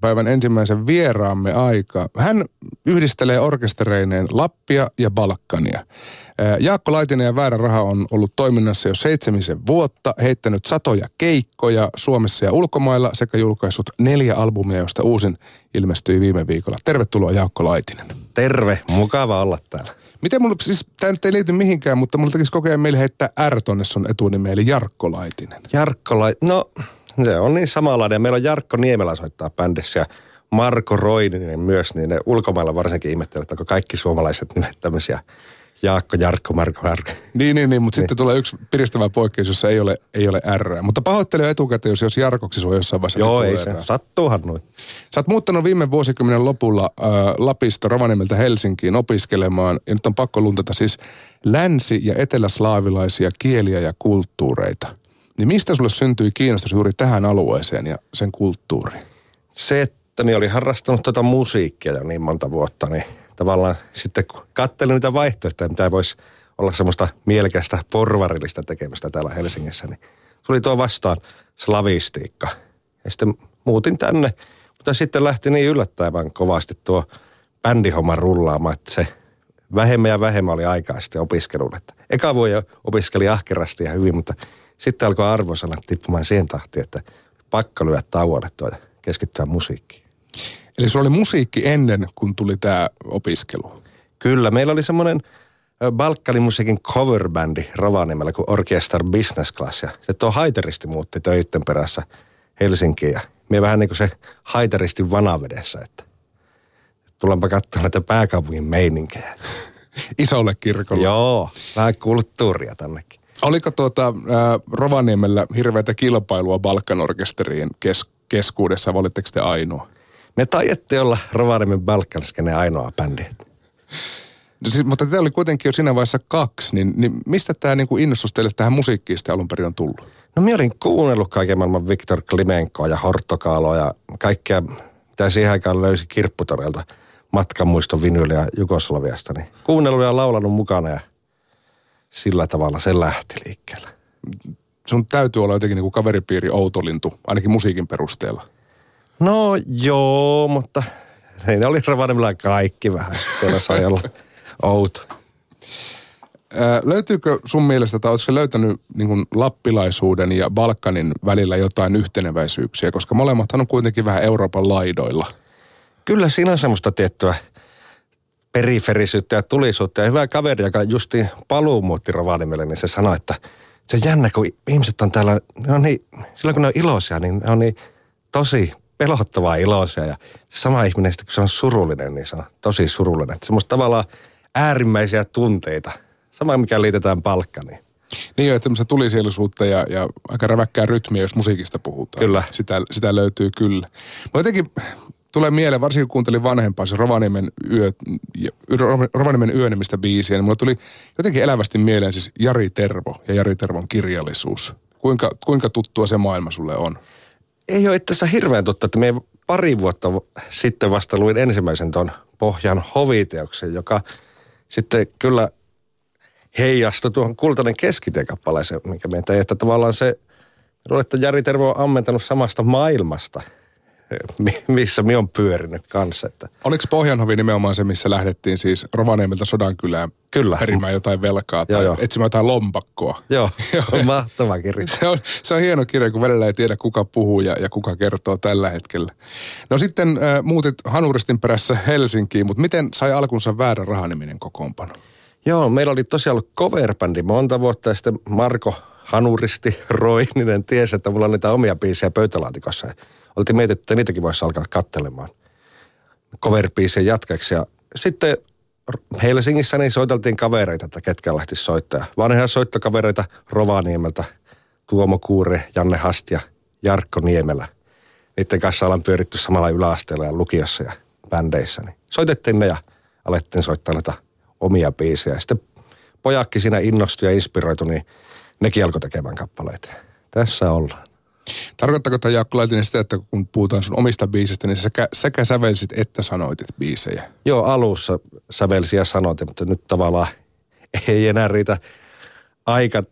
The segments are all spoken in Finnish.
päivän ensimmäisen vieraamme aika. Hän yhdistelee orkestereineen Lappia ja Balkania. Jaakko Laitinen ja Väärä Raha on ollut toiminnassa jo seitsemisen vuotta, heittänyt satoja keikkoja Suomessa ja ulkomailla sekä julkaissut neljä albumia, joista uusin ilmestyi viime viikolla. Tervetuloa Jaakko Laitinen. Terve, mukava olla täällä. Miten mulla, siis tämä nyt ei liity mihinkään, mutta mulla tekisi kokea meille heittää R tonne sun etunimi, eli Jarkko Laitinen. Jarkko Laitinen, no se on niin samanlainen. Meillä on Jarkko Niemelä soittaa bändissä ja Marko Roininen myös, niin ne ulkomailla varsinkin ihmettelevät, että onko kaikki suomalaiset nimet tämmöisiä Jaakko, Jarkko, Marko, Marko. Niin, niin, niin mutta niin. sitten tulee yksi piristävä poikkeus, jossa ei ole, ei ole R. Mutta pahoittelen etukäteen, jos, jos Jarkoksi sua jossain vaiheessa Joo, ei se. Sattuuhan noin. Sä oot muuttanut viime vuosikymmenen lopulla äh, Lapista Rovaniemeltä Helsinkiin opiskelemaan. Ja nyt on pakko luntata siis länsi- ja eteläslaavilaisia kieliä ja kulttuureita. Niin mistä sulle syntyi kiinnostus juuri tähän alueeseen ja sen kulttuuriin? Se, että niin oli harrastanut tuota musiikkia jo niin monta vuotta, niin tavallaan sitten kun katselin niitä vaihtoehtoja, mitä voisi olla semmoista mielekästä porvarillista tekemistä täällä Helsingissä, niin tuli tuo vastaan slavistiikka. Ja sitten muutin tänne, mutta sitten lähti niin yllättävän kovasti tuo bändihomma rullaamaan, että se vähemmän ja vähemmän oli aikaa sitten opiskelulle. Eka vuosi opiskeli ahkerasti ja hyvin, mutta sitten alkoi arvosanat tippumaan siihen tahtiin, että pakko lyödä tauolle ja keskittyä musiikkiin. Eli se oli musiikki ennen kuin tuli tämä opiskelu? Kyllä, meillä oli semmoinen Balkanimusiikin coverbändi Rovaniemellä kuin Orchestra Business Class. Ja se tuo haiteristi muutti töiden perässä Helsinkiin ja me vähän niin kuin se haiteristi vanavedessä, että tullaanpa katsomaan näitä pääkaupungin meininkejä. Isolle kirkolle. Joo, vähän kulttuuria tännekin. Oliko tuota, äh, Rovaniemellä hirveätä kilpailua Balkanorkesterien kes- keskuudessa, vai olitteko te ainoa? Me taidettiin olla Rovaniemen Balkanskenen ainoa bändi. No siis, mutta te oli kuitenkin jo siinä vaiheessa kaksi, niin, niin mistä tämä niinku innostus teille tähän musiikkiin sitten alun perin on tullut? No minä olin kuunnellut kaiken maailman Viktor Klimenkoa ja Hortokaaloa ja kaikkea, mitä siihen aikaan löysi kirpputoreilta matkanmuiston vinyliä Jugoslaviasta. Niin kuunnellut ja laulanut mukana ja sillä tavalla se lähti liikkeelle. Sun täytyy olla jotenkin niin kuin kaveripiiri outolintu, ainakin musiikin perusteella. No joo, mutta ne oli Rovaniemellä kaikki vähän. Siellä sai olla outo. Ää, löytyykö sun mielestä, tai oletko löytänyt niin kuin lappilaisuuden ja Balkanin välillä jotain yhteneväisyyksiä, koska molemmathan on kuitenkin vähän Euroopan laidoilla? Kyllä siinä on semmoista tiettyä periferisyyttä ja tulisuutta. Ja hyvä kaveri, joka justi paluu muutti Rovaniemelle, niin se sanoi, että se on jännä, kun ihmiset on täällä, ne on niin, silloin kun ne on iloisia, niin ne on niin tosi pelottavaa iloisia. Ja se sama ihminen, kun se on surullinen, niin se on tosi surullinen. Että semmoista tavallaan äärimmäisiä tunteita. Sama, mikä liitetään palkkaniin. Niin jo, että tulisielisuutta ja, ja aika räväkkää rytmiä, jos musiikista puhutaan. Kyllä. Sitä, sitä löytyy kyllä. Mä jotenkin tulee mieleen, varsinkin kun kuuntelin vanhempaa se Rovaniemen, yö, Rovaniemen yönemistä biisiä, niin mulle tuli jotenkin elävästi mieleen siis Jari Tervo ja Jari Tervon kirjallisuus. Kuinka, kuinka tuttua se maailma sulle on? Ei ole itse asiassa hirveän totta, että me pari vuotta sitten vasta luin ensimmäisen tuon Pohjan hoviteoksen, joka sitten kyllä heijastui tuohon kultainen keskitiekappaleeseen, mikä meitä että tavallaan se, että Jari Tervo on ammentanut samasta maailmasta – missä minä on pyörinyt kanssa. Että. Oliko Pohjanhovi nimenomaan se, missä lähdettiin siis Rovaniemeltä Sodankylään Kyllä. perimään jotain velkaa tai joo, etsimään jotain lompakkoa? Joo, joo mahtava kirja. Se on, se on hieno kirja, kun välillä ei tiedä kuka puhuu ja, ja kuka kertoo tällä hetkellä. No sitten äh, muutit Hanuristin perässä Helsinkiin, mutta miten sai alkunsa väärä rahaniminen kokoonpano? Joo, meillä oli tosiaan ollut cover-bändi monta vuotta ja sitten Marko Hanuristi Roininen tiesi, että mulla on niitä omia biisejä pöytälaatikossa oltiin mietitty, että niitäkin voisi alkaa kattelemaan cover jatkeeksi. Ja sitten Helsingissä niin soiteltiin kavereita, että ketkä lähti soittaa. Vanhoja soittokavereita Rovaniemeltä, Tuomo Kuure, Janne Hastia, Jarkko Niemelä. Niiden kanssa ollaan pyöritty samalla yläasteella ja lukiossa ja bändeissä. Niin soitettiin ne ja alettiin soittaa näitä omia biisejä. Ja sitten pojakki siinä innostui ja inspiroitui, niin nekin alkoi tekemään kappaleita. Tässä ollaan. Tarkoittaako tämä Jaakko Laitinen sitä, että kun puhutaan sun omista biisistä, niin sekä, sekä sävelsit että sanoitit biisejä? Joo, alussa sävelsi ja sanoitin, mutta nyt tavallaan ei enää riitä aika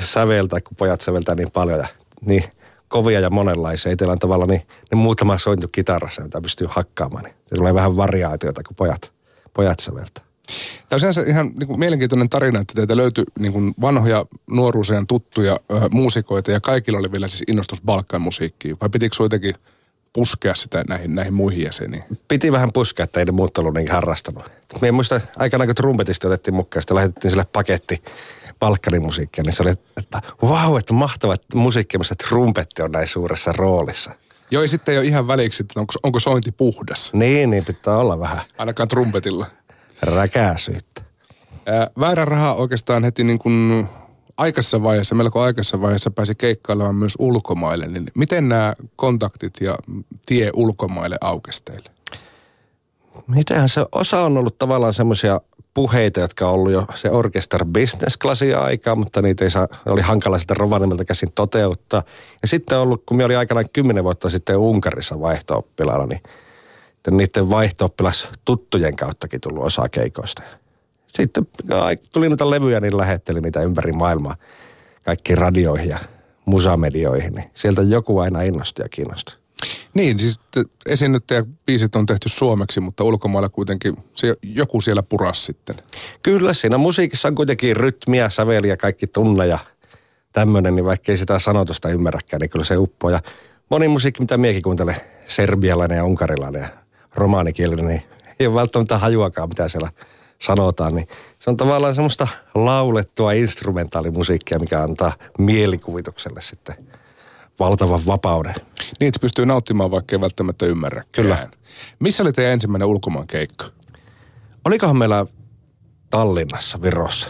säveltää, kun pojat säveltää niin paljon. Ja niin kovia ja monenlaisia. Itsellä on tavallaan niin, niin muutama sointu kitarassa, mitä pystyy hakkaamaan. Niin se tulee vähän variaatiota, kun pojat, pojat säveltää. Tämä on ihan niin kuin, mielenkiintoinen tarina, että teiltä löytyi niin kuin, vanhoja nuoruuseen tuttuja ö, muusikoita ja kaikilla oli vielä siis innostus Balkan musiikkiin. Vai pitikö jotenkin puskea sitä näihin, näihin muihin jäseniin? Piti vähän puskea, että ei ne muut ollut niin harrastanut. Me muista aikanaan, kun trumpetisti otettiin mukaan, sitten lähetettiin sille paketti Balkanin musiikkia, niin se oli, että vau, wow, että mahtava että musiikki, missä trumpetti on näin suuressa roolissa. Joo, ja sitten ei ole ihan väliksi, että onko, onko sointi puhdas. Niin, niin pitää olla vähän. Ainakaan trumpetilla. Räkääsyyttä. väärä raha oikeastaan heti niin kuin aikaisessa vaiheessa, melko aikaisessa vaiheessa pääsi keikkailemaan myös ulkomaille. Niin miten nämä kontaktit ja tie ulkomaille aukesi teille? Mitähän se osa on ollut tavallaan semmoisia puheita, jotka on ollut jo se orkestar business klasia aikaa, mutta niitä ei saa, oli hankala sitä Rovaniemeltä käsin toteuttaa. Ja sitten on ollut, kun me oli aikanaan kymmenen vuotta sitten Unkarissa vaihto niin niiden vaihto tuttujen kauttakin tullut osa keikoista. Sitten tuli niitä levyjä, niin lähettelin niitä ympäri maailmaa kaikkiin radioihin ja musamedioihin. Niin sieltä joku aina innosti ja kiinnosti. Niin, siis biisit on tehty suomeksi, mutta ulkomailla kuitenkin se, joku siellä puras sitten. Kyllä, siinä musiikissa on kuitenkin rytmiä, säveliä, kaikki tunne ja tämmöinen, niin vaikka ei sitä sanotusta ymmärräkään, niin kyllä se uppoo. Ja moni musiikki, mitä miekin kuuntelen, serbialainen ja unkarilainen ja romaanikielinen, niin ei ole välttämättä hajuakaan, mitä siellä sanotaan, niin se on tavallaan semmoista laulettua instrumentaalimusiikkia, mikä antaa mielikuvitukselle sitten valtavan vapauden. Niin, että pystyy nauttimaan, vaikka ei välttämättä ymmärrä. Kyllä. Missä oli teidän ensimmäinen ulkomaan keikka? Olikohan meillä Tallinnassa, Virossa?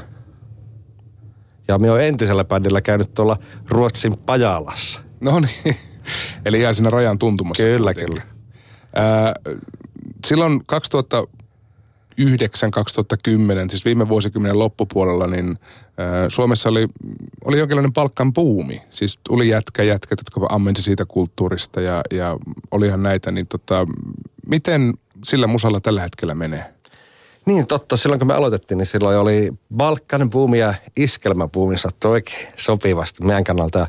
Ja me on entisellä bändillä käynyt tuolla Ruotsin Pajalassa. No niin, eli ihan siinä rajan tuntumassa. Kyllä, kuitenkin. kyllä. Ää, silloin 2000 2010, siis viime vuosikymmenen loppupuolella, niin Suomessa oli, oli jonkinlainen palkkan puumi. Siis tuli jätkä, jätkä, jotka ammensi siitä kulttuurista ja, ja olihan näitä, niin tota, miten sillä musalla tällä hetkellä menee? Niin totta, silloin kun me aloitettiin, niin silloin oli Balkan buumi ja iskelmäbuumi sattui oikein sopivasti meidän kannalta.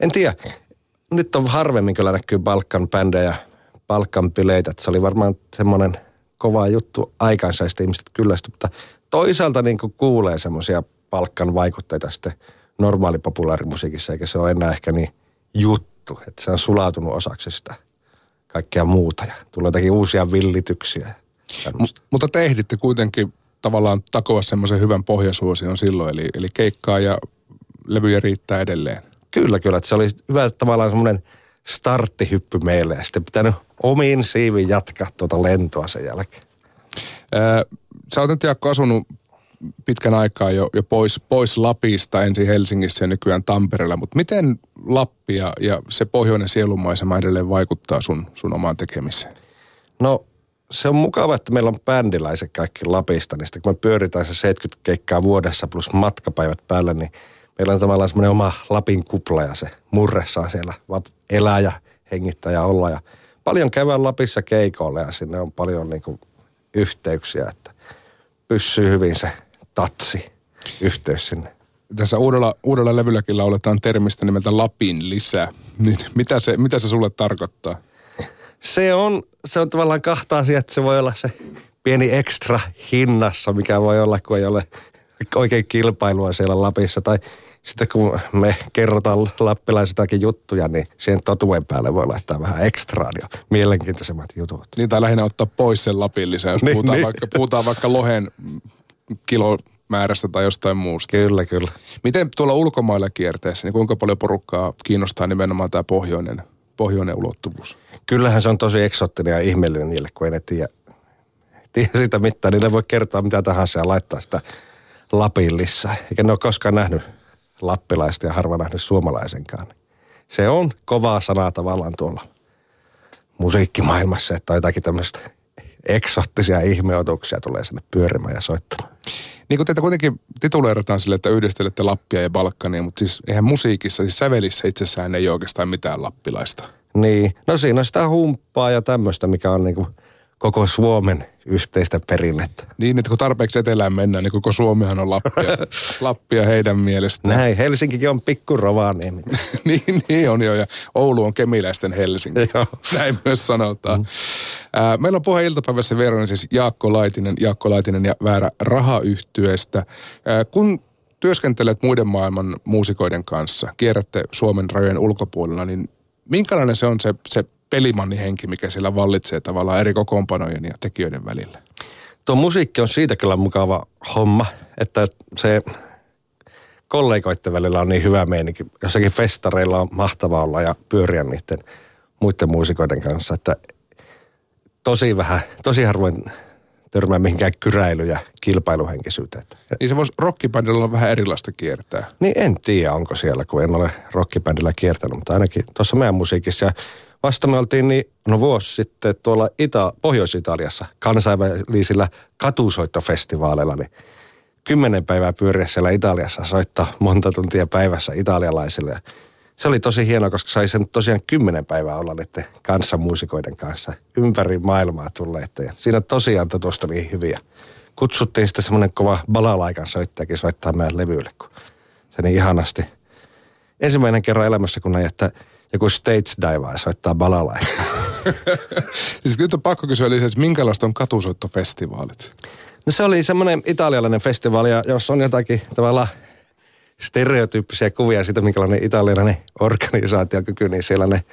En tiedä, nyt on harvemmin kyllä näkyy Balkan bändejä, Balkan bileitä. Se oli varmaan semmoinen – kova juttu aikansa, sitten ihmiset kyllästy, mutta toisaalta niin kuin kuulee semmoisia palkkan vaikutteita sitten normaali populaarimusiikissa, eikä se ole enää ehkä niin juttu, että se on sulautunut osaksi sitä kaikkea muuta ja tulee jotakin uusia villityksiä. M- mutta te ehditte kuitenkin tavallaan takoa semmoisen hyvän pohjasuosion silloin, eli, eli keikkaa ja levyjä riittää edelleen. Kyllä, kyllä. Että se oli hyvä tavallaan semmoinen starttihyppy meille ja sitten pitänyt omiin siivin jatkaa tuota lentoa sen jälkeen. Sä oot nyt Jaakko asunut pitkän aikaa jo, jo pois, pois Lapista, ensin Helsingissä ja nykyään Tampereella, mutta miten Lappi ja, ja se pohjoinen sielumaisema edelleen vaikuttaa sun, sun omaan tekemiseen? No se on mukava, että meillä on bändiläiset kaikki Lapista, niin sitten kun me pyöritään se 70 keikkaa vuodessa plus matkapäivät päällä, niin meillä on tavallaan semmoinen oma Lapin kupla ja se murre saa siellä elää ja hengittää ja olla ja paljon käydään Lapissa keikoille ja sinne on paljon niin kuin yhteyksiä, että pysyy hyvin se tatsi, yhteys sinne. Tässä uudella, uudella levylläkin lauletaan termistä nimeltä Lapin lisää. Niin mitä, se, mitä se sulle tarkoittaa? Se on, se on tavallaan kahta asiaa, että se voi olla se pieni ekstra hinnassa, mikä voi olla, kun ei ole oikein kilpailua siellä Lapissa. Tai sitten kun me kerrotaan lappilaisiltakin juttuja, niin siihen totuuden päälle voi laittaa vähän ekstraa ja mielenkiintoisemmat jutut. Niin tai lähinnä ottaa pois sen Lapin lisää, jos niin, puhutaan, niin. Vaikka, puhutaan vaikka lohen kilomäärästä tai jostain muusta. Kyllä, kyllä. Miten tuolla ulkomailla kierteessä, niin kuinka paljon porukkaa kiinnostaa nimenomaan tämä pohjoinen, pohjoinen ulottuvuus? Kyllähän se on tosi eksoottinen ja ihmeellinen niille, kun ei ne tiedä, tiedä sitä mitään. Niille voi kertoa mitä tahansa ja laittaa sitä Lapin lisää. Eikä ne ole koskaan nähnyt lappilaista ja harva nähnyt suomalaisenkaan. Se on kovaa sanaa tavallaan tuolla musiikkimaailmassa, että jotakin tämmöistä eksottisia ihmeotuksia tulee sinne pyörimään ja soittamaan. Niin kuin teitä kuitenkin tituleerataan sille, että yhdistelette Lappia ja Balkania, mutta siis eihän musiikissa, siis sävelissä itsessään ei ole oikeastaan mitään lappilaista. Niin, no siinä on sitä humppaa ja tämmöistä, mikä on niin kuin koko Suomen yhteistä perinnettä. Niin, että kun tarpeeksi etelään mennään, niin koko Suomihan on Lappia, Lappia heidän mielestään. Näin, Helsinkikin on pikku Rovaniemi. niin, niin on jo, ja Oulu on kemiläisten Helsinki. Joo. Näin myös sanotaan. Mm. Ää, meillä on puhe iltapäivässä vieraana siis Jaakko Laitinen, Jaakko Laitinen ja Väärä rahayhtyöstä. Ää, kun työskentelet muiden maailman muusikoiden kanssa, kierrätte Suomen rajojen ulkopuolella, niin minkälainen se on se, se pelimannihenki, mikä siellä vallitsee tavallaan eri kokoonpanojen ja tekijöiden välillä? Tuo musiikki on siitä kyllä mukava homma, että se kollegoiden välillä on niin hyvä meininki. Jossakin festareilla on mahtavaa olla ja pyöriä niiden muiden muusikoiden kanssa, että tosi vähän, tosi harvoin törmää mihinkään kyräily- ja kilpailuhenkisyyteen. Niin se voisi rockibändillä olla vähän erilaista kiertää. Niin en tiedä, onko siellä, kun en ole rockibändillä kiertänyt, mutta ainakin tuossa meidän musiikissa. Vasta me oltiin niin, no vuosi sitten tuolla Ita- Pohjois-Italiassa kansainvälisillä katusoittofestivaaleilla, niin kymmenen päivää pyöriä siellä Italiassa soittaa monta tuntia päivässä italialaisille. Ja se oli tosi hienoa, koska sai sen tosiaan kymmenen päivää olla niiden kanssamuusikoiden kanssa ympäri maailmaa tulleet. Ja siinä tosiaan tuosta niin hyviä. Kutsuttiin sitten semmoinen kova balalaikan soittajakin soittaa meidän levyille, kun se niin ihanasti. Ensimmäinen kerran elämässä, kun näin, että joku stage dive ja soittaa balalaikaa. siis nyt on pakko kysyä lisää, että minkälaista on katusoittofestivaalit? No se oli semmoinen italialainen festivaali, jos on jotakin tavallaan stereotyyppisiä kuvia siitä, minkälainen italialainen organisaatiokyky, niin siellä ne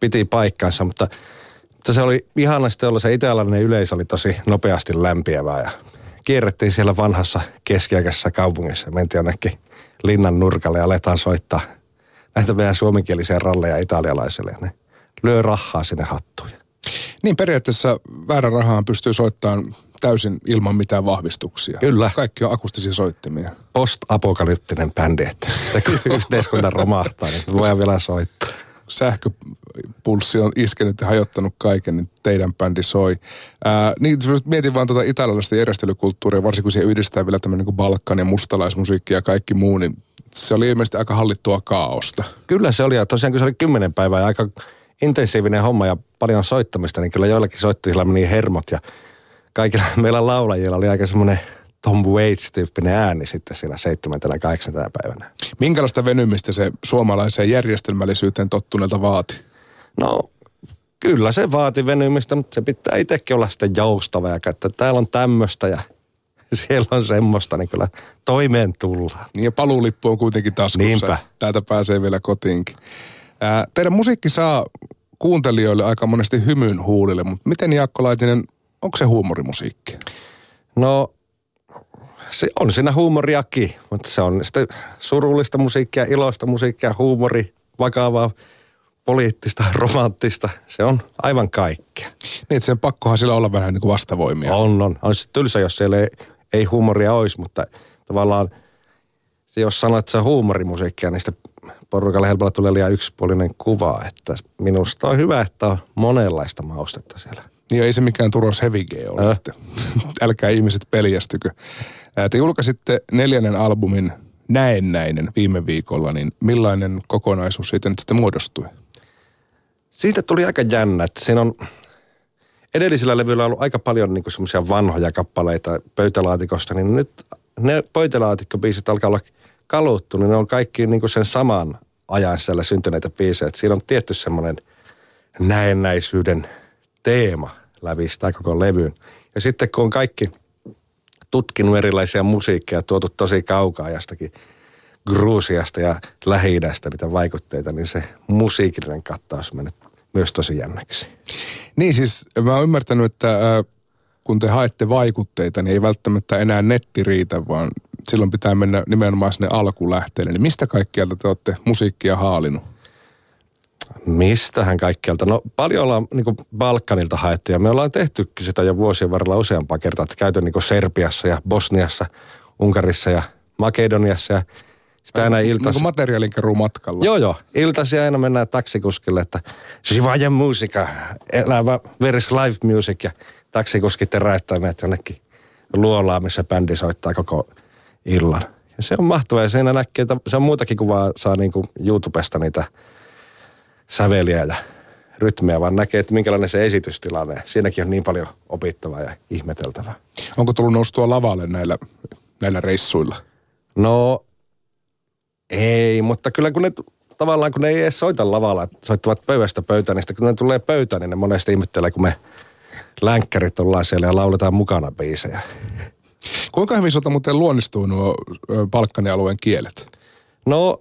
piti paikkaansa, mutta, mutta se oli ihanasti olla, se italialainen yleisö oli tosi nopeasti lämpiävää ja kierrettiin siellä vanhassa keskiaikaisessa kaupungissa. Mentiin jonnekin linnan nurkalle ja aletaan soittaa näitä meidän suomenkielisiä ralleja italialaisille. Ne lyö rahaa sinne hattuun. Niin periaatteessa väärä rahaan pystyy soittamaan täysin ilman mitään vahvistuksia. Kyllä. Kaikki on akustisia soittimia. Post-apokalyptinen bändi, että kun yhteiskunta romahtaa, niin voidaan vielä soittaa. Sähköpulssi on iskenyt ja hajottanut kaiken, niin teidän bändi soi. Ää, niin mietin vaan tuota italialaista järjestelykulttuuria, varsinkin kun siihen yhdistää vielä tämmöinen niin Balkan ja mustalaismusiikki ja kaikki muu, niin se oli ilmeisesti aika hallittua kaaosta. Kyllä se oli, ja tosiaan kun se oli kymmenen päivää ja aika intensiivinen homma ja paljon soittamista, niin kyllä joillakin soittajilla meni hermot ja kaikilla meillä laulajilla oli aika semmoinen Tom Waits-tyyppinen ääni sitten siinä seitsemäntenä, kahdeksantena päivänä. Minkälaista venymistä se suomalaiseen järjestelmällisyyteen tottuneelta vaati? No kyllä se vaati venymistä, mutta se pitää itsekin olla sitten joustava ja että täällä on tämmöistä ja siellä on semmoista, niin kyllä toimeen tullaan. Niin ja paluulippu on kuitenkin taskussa. Niinpä. Täältä pääsee vielä kotiinkin. Ää, teidän musiikki saa kuuntelijoille aika monesti hymyn huulille, mutta miten Jaakko Laitinen, onko se huumorimusiikki? No se on siinä huumoriakin, mutta se on sitten surullista musiikkia, iloista musiikkia, huumori, vakavaa, poliittista, romanttista. Se on aivan kaikkea. Niin, että sen pakkohan sillä olla vähän niin kuin vastavoimia. On, on. On se tylsä, jos siellä ei, ei huumoria olisi, mutta tavallaan se, jos sanot, että se on huumorimusiikkia, niin sitten porukalle helpolla tulee liian yksipuolinen kuva. Että minusta on hyvä, että on monenlaista maustetta siellä. Niin ei se mikään Turos Heavy ole. Äh. Älkää ihmiset peljästykö. Te julkaisitte neljännen albumin Näennäinen viime viikolla, niin millainen kokonaisuus siitä nyt sitten muodostui? Siitä tuli aika jännä, että siinä on edellisillä levyillä ollut aika paljon niin semmoisia vanhoja kappaleita pöytälaatikosta, niin nyt ne pöytälaatikkobiisit alkaa olla kaluttu, niin ne on kaikki niin sen saman ajan siellä syntyneitä biisejä. Että siinä on tietty semmoinen näennäisyyden teema lävistää koko levyyn. Ja sitten kun on kaikki tutkinut erilaisia musiikkeja, tuotu tosi kaukaa jastakin Gruusiasta ja lähi niitä vaikutteita, niin se musiikillinen kattaus meni myös tosi jännäksi. Niin siis mä oon ymmärtänyt, että kun te haette vaikutteita, niin ei välttämättä enää netti riitä, vaan silloin pitää mennä nimenomaan sinne alkulähteelle. Niin mistä kaikkialta te olette musiikkia haalinut? Mistähän kaikkialta? No paljon ollaan niin Balkanilta haettu ja me ollaan tehty sitä jo vuosien varrella useampaa kertaa, että käyty niin Serbiassa ja Bosniassa, Unkarissa ja Makedoniassa ja sitä aina iltas... Niin materiaalin matkalla. Joo, joo. Iltasi aina mennään taksikuskille, että Sivajan musiikka, elävä veris live music ja taksikuskit teräyttää meitä jonnekin luolaa, missä bändi soittaa koko illan. Ja se on mahtavaa ja siinä näkee, että se on muutakin kuin vaan saa niin kuin YouTubesta niitä säveliä ja rytmiä, vaan näkee, että minkälainen se esitystilanne. Siinäkin on niin paljon opittavaa ja ihmeteltävää. Onko tullut noustua lavalle näillä, näillä reissuilla? No ei, mutta kyllä kun ne tavallaan kun ne ei edes soita lavalla, soittavat pöydästä pöytään, niin kun ne tulee pöytään, niin ne monesti ihmettelee, kun me länkkärit ollaan siellä ja lauletaan mukana biisejä. Kuinka hyvin sulta muuten luonnistuu nuo Balkanialueen kielet? No,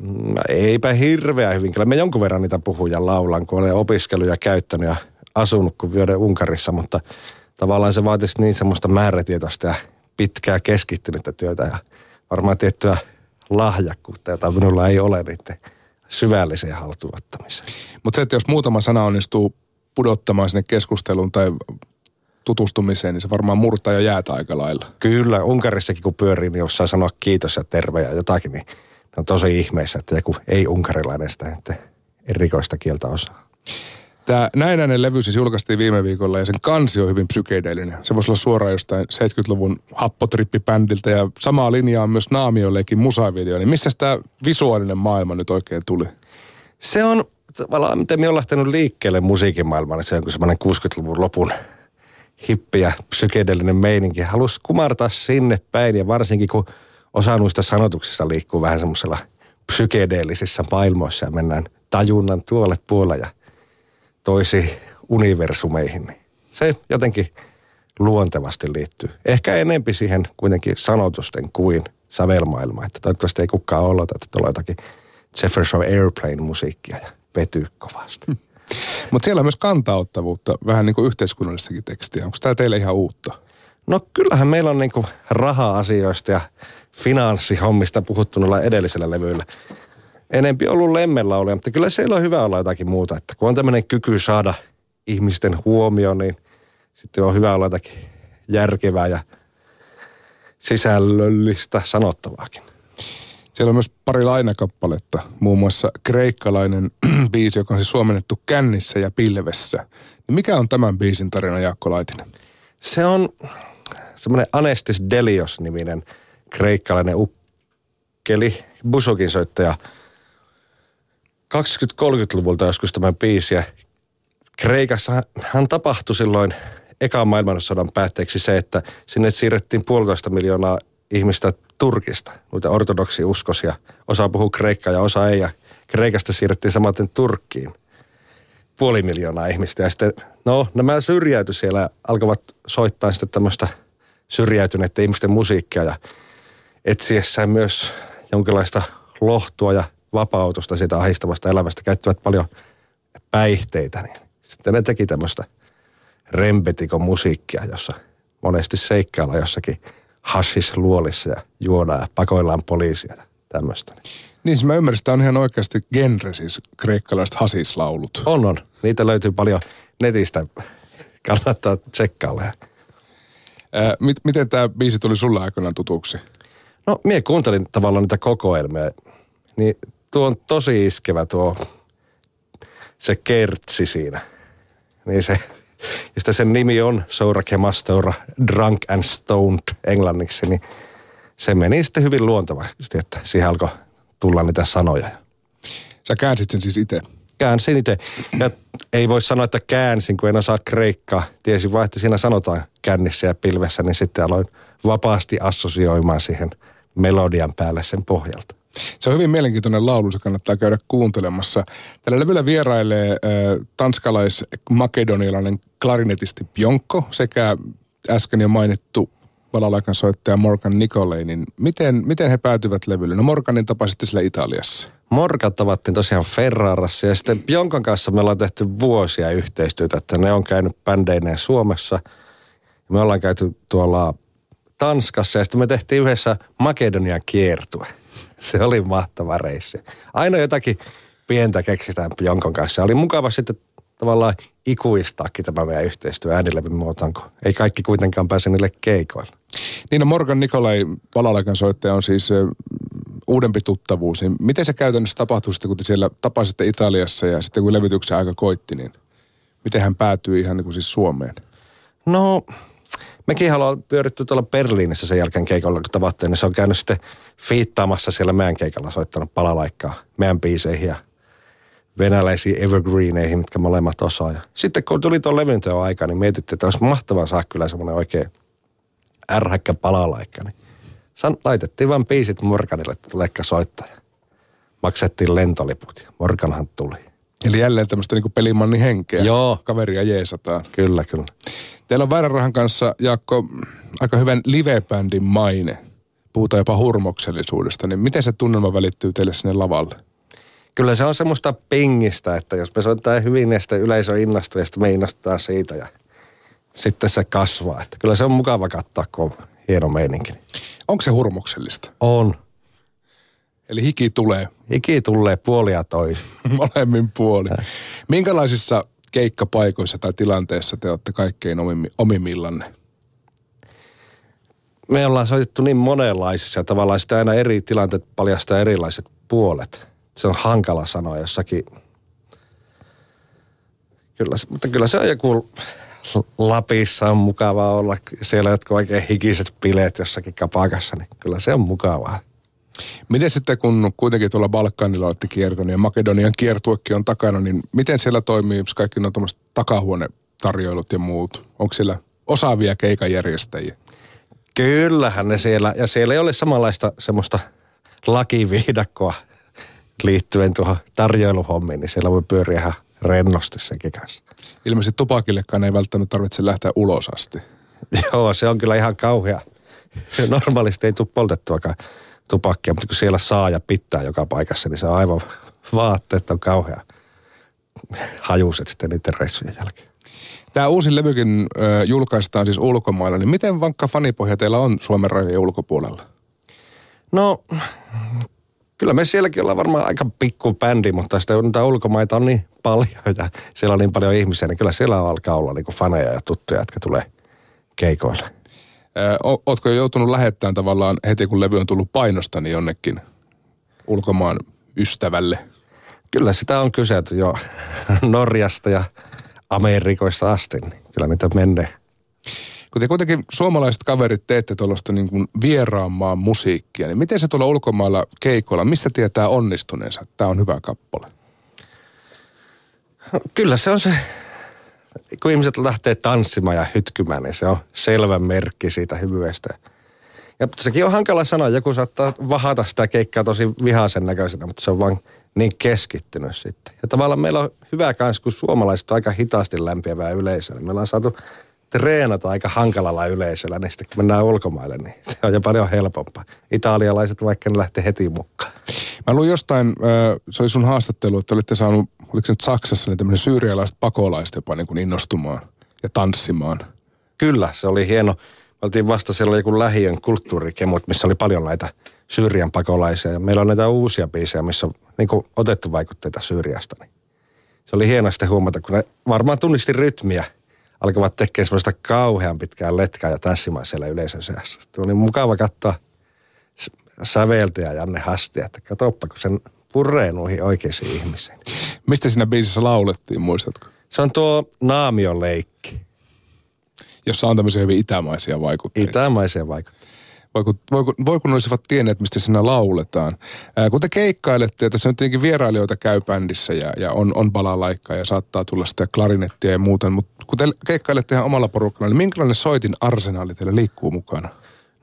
mm, eipä hirveän hyvin. Kyllä me jonkun verran niitä puhuja laulan, kun olen opiskellut ja käyttänyt ja asunut kuin vyöden Unkarissa, mutta tavallaan se vaatisi niin semmoista määrätietoista ja pitkää keskittynyttä työtä ja varmaan tiettyä lahjakkuutta, jota minulla ei ole niiden syvälliseen haltuottamiseen. Mutta se, että jos muutama sana onnistuu pudottamaan sinne keskusteluun tai tutustumiseen, niin se varmaan murtaa jo jäätä aika lailla. Kyllä, Unkarissakin kun pyörii, niin jos saa sanoa kiitos ja terve ja jotakin, niin on tosi ihmeessä, että joku ei-unkarilainen sitä että erikoista kieltä osaa. Tämä näinäinen levy siis julkaistiin viime viikolla ja sen kansi on hyvin psykedeellinen. Se voisi olla suoraan jostain 70-luvun happotrippibändiltä ja samaa linjaa on myös Naamiollekin musavideo. Niin missä tämä visuaalinen maailma nyt oikein tuli? Se on tavallaan, miten me on lähtenyt liikkeelle musiikin maailmaan, se on semmoinen 60-luvun lopun hippi ja psykedeellinen meininki. Halusi kumartaa sinne päin ja varsinkin kun osa noista sanotuksista liikkuu vähän semmoisella psykedeellisissä maailmoissa ja mennään tajunnan tuolle puolelle ja toisi universumeihin. Se jotenkin luontevasti liittyy. Ehkä enempi siihen kuitenkin sanotusten kuin sävelmaailma. Että toivottavasti ei kukaan olota, että tulee jotakin Jefferson Airplane-musiikkia ja vetyy kovasti. Mutta siellä on myös kantauttavuutta, vähän niin kuin yhteiskunnallistakin tekstiä. Onko tämä teille ihan uutta? No kyllähän meillä on niin kuin raha-asioista ja finanssihommista puhuttu noilla edellisellä levyillä enempi ollut lemmellä ole, mutta kyllä siellä on hyvä olla jotakin muuta. Että kun on tämmöinen kyky saada ihmisten huomioon, niin sitten on hyvä olla jotakin järkevää ja sisällöllistä sanottavaakin. Siellä on myös pari lainakappaletta, muun muassa kreikkalainen biisi, joka on siis suomennettu kännissä ja pilvessä. Niin mikä on tämän biisin tarina, Jaakko Laitinen? Se on semmoinen Anestis Delios-niminen kreikkalainen ukkeli, busokin soittaja – 20-30-luvulta joskus tämän biisiä. Kreikassa hän tapahtui silloin ekan maailmansodan päätteeksi se, että sinne siirrettiin puolitoista miljoonaa ihmistä Turkista, noita ortodoksi uskosia. Osa puhuu kreikkaa ja osa ei. Ja Kreikasta siirrettiin samaten Turkkiin puoli miljoonaa ihmistä. Ja sitten, no, nämä syrjäytyi siellä, alkavat soittaa sitten tämmöistä syrjäytyneiden ihmisten musiikkia ja etsiessään myös jonkinlaista lohtua ja vapautusta siitä ahistavasta elämästä, käyttävät paljon päihteitä, niin sitten ne teki tämmöistä rempetikon musiikkia, jossa monesti seikkailla jossakin luolissa ja juodaan ja pakoillaan poliisia ja tämmöistä. Niin siis mä ymmärrän, että on ihan oikeasti genre siis kreikkalaiset hasislaulut. On, on. Niitä löytyy paljon netistä. Kannattaa tsekkailla. Ää, mit, miten tämä biisi tuli sulle aikanaan tutuksi? No, mie kuuntelin tavallaan niitä kokoelmia. Niin tuo on tosi iskevä tuo se kertsi siinä. Niin se, ja sen nimi on Soura Kemastora Drunk and Stoned englanniksi, niin se meni sitten hyvin luontevasti, että siihen alkoi tulla niitä sanoja. Sä käänsit sen siis itse? Käänsin itse. Ja ei voi sanoa, että käänsin, kun en osaa kreikkaa. Tiesin vaan, että siinä sanotaan kännissä ja pilvessä, niin sitten aloin vapaasti assosioimaan siihen melodian päälle sen pohjalta. Se on hyvin mielenkiintoinen laulu, se kannattaa käydä kuuntelemassa. Tällä levyllä vierailee äh, tanskalais-makedonialainen klarinetisti Pjonkko sekä äsken jo mainittu balalaikan soittaja Morgan Nicolay, niin miten, miten he päätyvät levylle? No Morganin tapasitte sillä Italiassa. Morgan tavattiin tosiaan Ferrarassa ja sitten Pjonkan kanssa me ollaan tehty vuosia yhteistyötä, että ne on käynyt bändeineen Suomessa. Me ollaan käyty tuolla Tanskassa ja sitten me tehtiin yhdessä Makedonian kiertue. Se oli mahtava reissi. Aina jotakin pientä keksitään Jonkon kanssa. Oli mukava sitten tavallaan ikuistaakin tämä meidän yhteistyö äänilevyn muotoon, kun ei kaikki kuitenkaan pääse niille keikoille. Niin no Morgan Nikolai, palalaikan soittaja, on siis uudempi tuttavuus. Niin miten se käytännössä tapahtui sitten, kun te siellä tapasitte Italiassa ja sitten kun levytyksen aika koitti, niin miten hän päätyi ihan niin kuin siis Suomeen? No mekin ollaan pyöritty tuolla Berliinissä sen jälkeen keikalla, kun tavattiin, niin se on käynyt sitten fiittaamassa siellä meidän keikalla, soittanut palalaikkaa meidän biiseihin ja venäläisiin evergreeneihin, mitkä molemmat osaa. Ja sitten kun tuli tuon levynteon aika, niin mietittiin, että olisi mahtavaa saada kyllä semmoinen oikein ärhäkkä palalaikka. Niin san, laitettiin vain biisit Morganille, että tuleekka soittaja. Maksettiin lentoliput ja Morganhan tuli. Eli jälleen tämmöistä niin pelimanni henkeä. Joo. Kaveria jeesataan. Kyllä, kyllä. Teillä on Vääränrahan kanssa, Jaakko, aika hyvän livebändin maine. Puhutaan jopa hurmoksellisuudesta. Niin miten se tunnelma välittyy teille sinne lavalle? Kyllä se on semmoista pingistä, että jos me soitetaan hyvin ja sitten yleisö innostuu ja sitten me innostutaan siitä ja sitten se kasvaa. Että kyllä se on mukava katsoa, kun on hieno meininki. Onko se hurmoksellista? On. Eli hiki tulee Hiki tulee puolia toisin. molemmin puolin. Minkälaisissa keikkapaikoissa tai tilanteissa te olette kaikkein omimmi- omimmillanne? Me ollaan soitettu niin monenlaisissa tavallaan sitä aina eri tilanteet paljastaa erilaiset puolet. Se on hankala sanoa jossakin. Kyllä, mutta kyllä se on joku Lapissa on mukavaa olla. Siellä jotkut oikein hikiset bileet jossakin kapakassa, niin kyllä se on mukavaa. Miten sitten, kun kuitenkin tuolla Balkanilla olette kiertänyt ja Makedonian kiertuekin on takana, niin miten siellä toimii kaikki nuo tuommoiset takahuonetarjoilut ja muut? Onko siellä osaavia keikanjärjestäjiä? Kyllähän ne siellä, ja siellä ei ole samanlaista semmoista lakiviidakkoa liittyen tuohon tarjoiluhommiin, niin siellä voi pyöriä ihan rennosti senkin kanssa. Ilmeisesti tupakillekaan ei välttämättä tarvitse lähteä ulos asti. Joo, se on kyllä ihan kauhea. Normaalisti ei tule poltettuakaan tupakkia, mutta kun siellä saa ja pitää joka paikassa, niin se on aivan vaatteet on kauhea hajuset sitten niiden reissujen jälkeen. Tämä uusi levykin ö, julkaistaan siis ulkomailla, niin miten vankka fanipohja teillä on Suomen rajojen ulkopuolella? No, kyllä me sielläkin ollaan varmaan aika pikku bändi, mutta sitten niitä ulkomaita on niin paljon ja siellä on niin paljon ihmisiä, niin kyllä siellä alkaa olla niin faneja ja tuttuja, jotka tulee keikoille. Ö, o- Ootko joutunut lähettämään tavallaan heti kun levy on tullut painosta niin jonnekin ulkomaan ystävälle? Kyllä sitä on kyselty jo Norjasta ja Amerikoista asti, niin kyllä niitä menee. Kun te kuitenkin suomalaiset kaverit teette tuollaista niin kuin vieraan maan musiikkia, niin miten se tuolla ulkomailla keikoilla, mistä tietää onnistuneensa, että tämä on hyvä kappale? Kyllä se on se, kun ihmiset lähtee tanssimaan ja hytkymään, niin se on selvä merkki siitä hyvyydestä. Ja sekin on hankala sanoa, joku saattaa vahata sitä keikkaa tosi vihaisen näköisenä, mutta se on vaan niin keskittynyt sitten. Ja tavallaan meillä on hyvä kans, kun suomalaiset on aika hitaasti lämpiävää yleisöä. niin Me ollaan saatu treenata aika hankalalla yleisöllä, niin sitten kun mennään ulkomaille, niin se on jo paljon helpompaa. Italialaiset vaikka ne lähtee heti mukaan. Mä luin jostain, se oli sun haastattelu, että olitte saanut, oliko se nyt Saksassa, niin tämmöinen syyrialaiset pakolaiset jopa niin kuin innostumaan ja tanssimaan. Kyllä, se oli hieno. Me oltiin vasta siellä joku lähiön kulttuurikemut, missä oli paljon näitä Syyrian pakolaisia. Ja meillä on näitä uusia biisejä, missä on niin kuin otettu vaikutteita Syyriasta. Niin se oli hieno sitten huomata, kun ne varmaan tunnisti rytmiä. Alkavat tekemään semmoista kauhean pitkää letkaa ja tanssimaan siellä yleisön seassa. Sitten oli mukava katsoa säveltäjä Janne Hastia, että katoppa, kun sen puree noihin oikeisiin ihmisiin. Mistä siinä biisissä laulettiin, muistatko? Se on tuo naamion leikki. Jossa on tämmöisiä hyvin itämaisia vaikutteita. Itämaiseen vaikuttaa. Voi kun, voi, kun, voi kun olisivat tienneet, mistä siinä lauletaan. Ää, kun te keikkailette, ja tässä on tietenkin vierailijoita käy bändissä ja, ja on, on balalaikkaa ja saattaa tulla sitä klarinettia ja muuta, mutta kun te keikkailette ihan omalla porukalla, niin minkälainen soitin arsenaali teillä liikkuu mukana?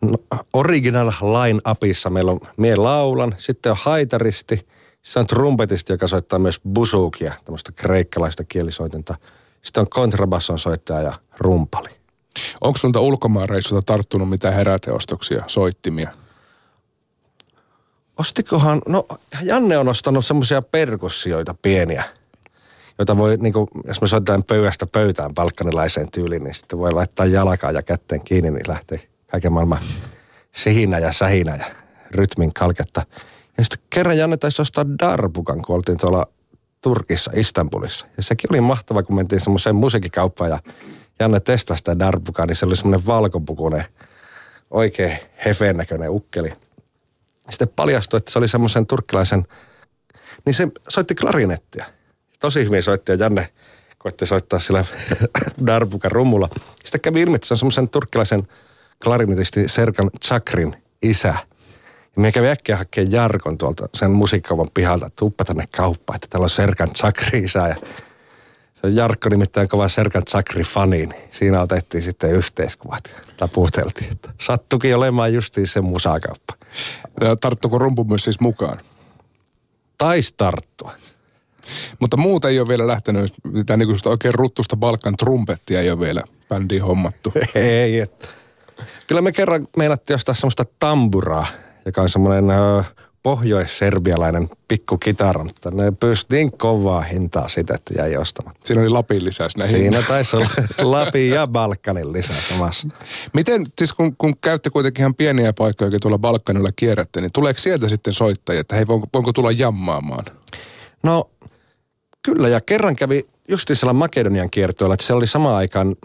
No, original line upissa meillä on mie laulan, sitten on haitaristi, sitten on trumpetisti, joka soittaa myös busukia, tämmöistä kreikkalaista kielisoitinta. Sitten on kontrabasson soittaja ja rumpali. Onko sulta ulkomaanreissulta tarttunut mitään heräteostoksia, soittimia? Ostikohan, no Janne on ostanut semmoisia perkussioita pieniä, joita voi, niin kuin, jos me soitetaan pöydästä pöytään balkanilaiseen tyyliin, niin sitten voi laittaa jalkaa ja kätteen kiinni, niin lähtee kaiken maailman sihinä ja sähinä ja rytmin kalketta. Ja sitten kerran Janne taisi ostaa darbukan, kun oltiin tuolla Turkissa, Istanbulissa. Ja sekin oli mahtava, kun mentiin semmoiseen musiikkikauppaan ja Janne testasi sitä darbukaa, niin se oli semmoinen valkopukunen, oikein hefeen näköinen ukkeli. Sitten paljastui, että se oli semmoisen turkkilaisen, niin se soitti klarinettia. Tosi hyvin soitti ja Janne koitti soittaa sillä darbukan rummulla. Sitten kävi ilmi, että se on semmoisen turkkilaisen klarinetisti Serkan Chakrin isä. Ja me kävi äkkiä hakemaan Jarkon tuolta sen musiikkaupan pihalta, että tuppa tänne kauppaan, että täällä on Serkan Chakri isä. Ja se on Jarkko nimittäin kova Serkan Chakri fani, niin siinä otettiin sitten yhteiskuvat ja taputeltiin. Että sattukin olemaan justiin se musakauppa. Ja tarttuko rumpu myös siis mukaan? Taisi tarttua. Mutta muuta ei ole vielä lähtenyt, mitään niin oikein ruttusta Balkan trumpettia ei ole vielä bändiin hommattu. Ei, että. Kyllä me kerran meinattiin ostaa semmoista tamburaa, joka on semmoinen pohjois-serbialainen pikku kitara, mutta ne pyysi niin kovaa hintaa sitä, että jäi ostamatta. Siinä oli Lapin lisäys näihin. Siinä taisi olla Lapin ja Balkanin lisää samassa. Miten, siis kun, kun käytte kuitenkin ihan pieniä paikkoja, tuolla Balkanilla kierrätte, niin tuleeko sieltä sitten soittajia, että hei, voinko, voinko tulla jammaamaan? No kyllä, ja kerran kävi justi siellä Makedonian kiertoilla, että se oli samaan aikaan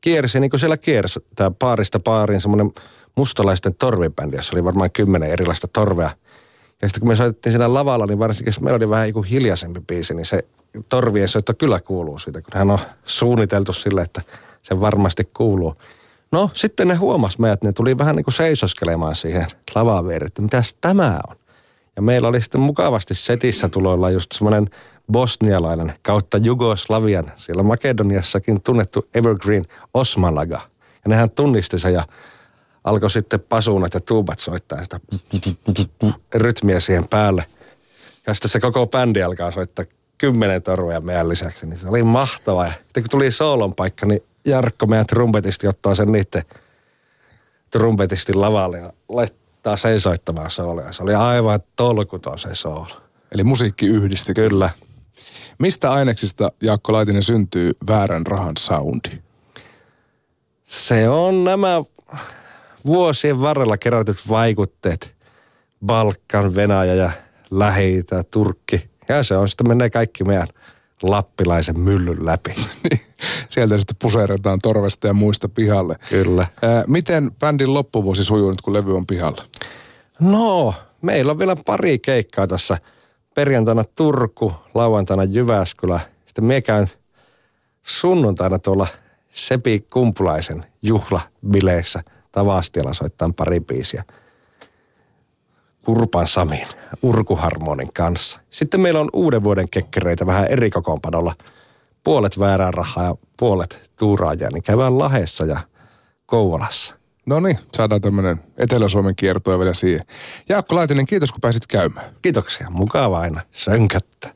kiersi, niin kuin siellä kiersi, tämä paarista paariin semmoinen mustalaisten torvibändi, jossa oli varmaan kymmenen erilaista torvea. Ja sitten kun me soitettiin siinä lavalla, niin varsinkin jos meillä oli vähän joku hiljaisempi biisi, niin se torvien soitto kyllä kuuluu siitä, kun hän on suunniteltu sille, että se varmasti kuuluu. No sitten ne huomas meidät, ne tuli vähän niin kuin seisoskelemaan siihen lavaan viereen, että mitäs tämä on. Ja meillä oli sitten mukavasti setissä tuloilla just semmoinen bosnialainen kautta Jugoslavian, siellä Makedoniassakin tunnettu Evergreen Osmanaga. Ja nehän tunnisti sen ja alkoi sitten pasuunat ja tuubat soittaa sitä rytmiä siihen päälle. Ja sitten se koko bändi alkaa soittaa kymmenen torvea meidän lisäksi, niin se oli mahtavaa. Ja sitten kun tuli soolon paikka, niin Jarkko, meidän trumpetisti, ottaa sen niiden trumpetistin lavalle ja laittaa seisoittamaan sooloja. Se oli aivan tolkuton se soolo. Eli musiikki yhdisti. Kyllä. Mistä aineksista Jaakko Laitinen syntyy väärän rahan soundi? Se on nämä vuosien varrella kerätyt vaikutteet. Balkan, Venäjä ja lähi Turkki. Ja se on sitten menee kaikki meidän lappilaisen myllyn läpi. Sieltä sitten puseeretaan torvesta ja muista pihalle. Kyllä. Ää, miten bändin loppuvuosi sujuu nyt, kun levy on pihalla? No, meillä on vielä pari keikkaa tässä. Perjantaina Turku, lauantaina Jyväskylä. Sitten mie käyn sunnuntaina tuolla Sepi Kumpulaisen juhlabileissä Tavastialla soittaa pari biisiä. Kurpan Samin, Urkuharmonin kanssa. Sitten meillä on uuden vuoden kekkereitä vähän eri kokoonpanolla. Puolet väärää rahaa ja puolet tuuraajia, niin käydään Lahessa ja Kouvolassa. No niin, saadaan tämmöinen Etelä-Suomen kiertoa vielä siihen. Jaakko Laitinen, kiitos kun pääsit käymään. Kiitoksia, mukava aina sönköttä.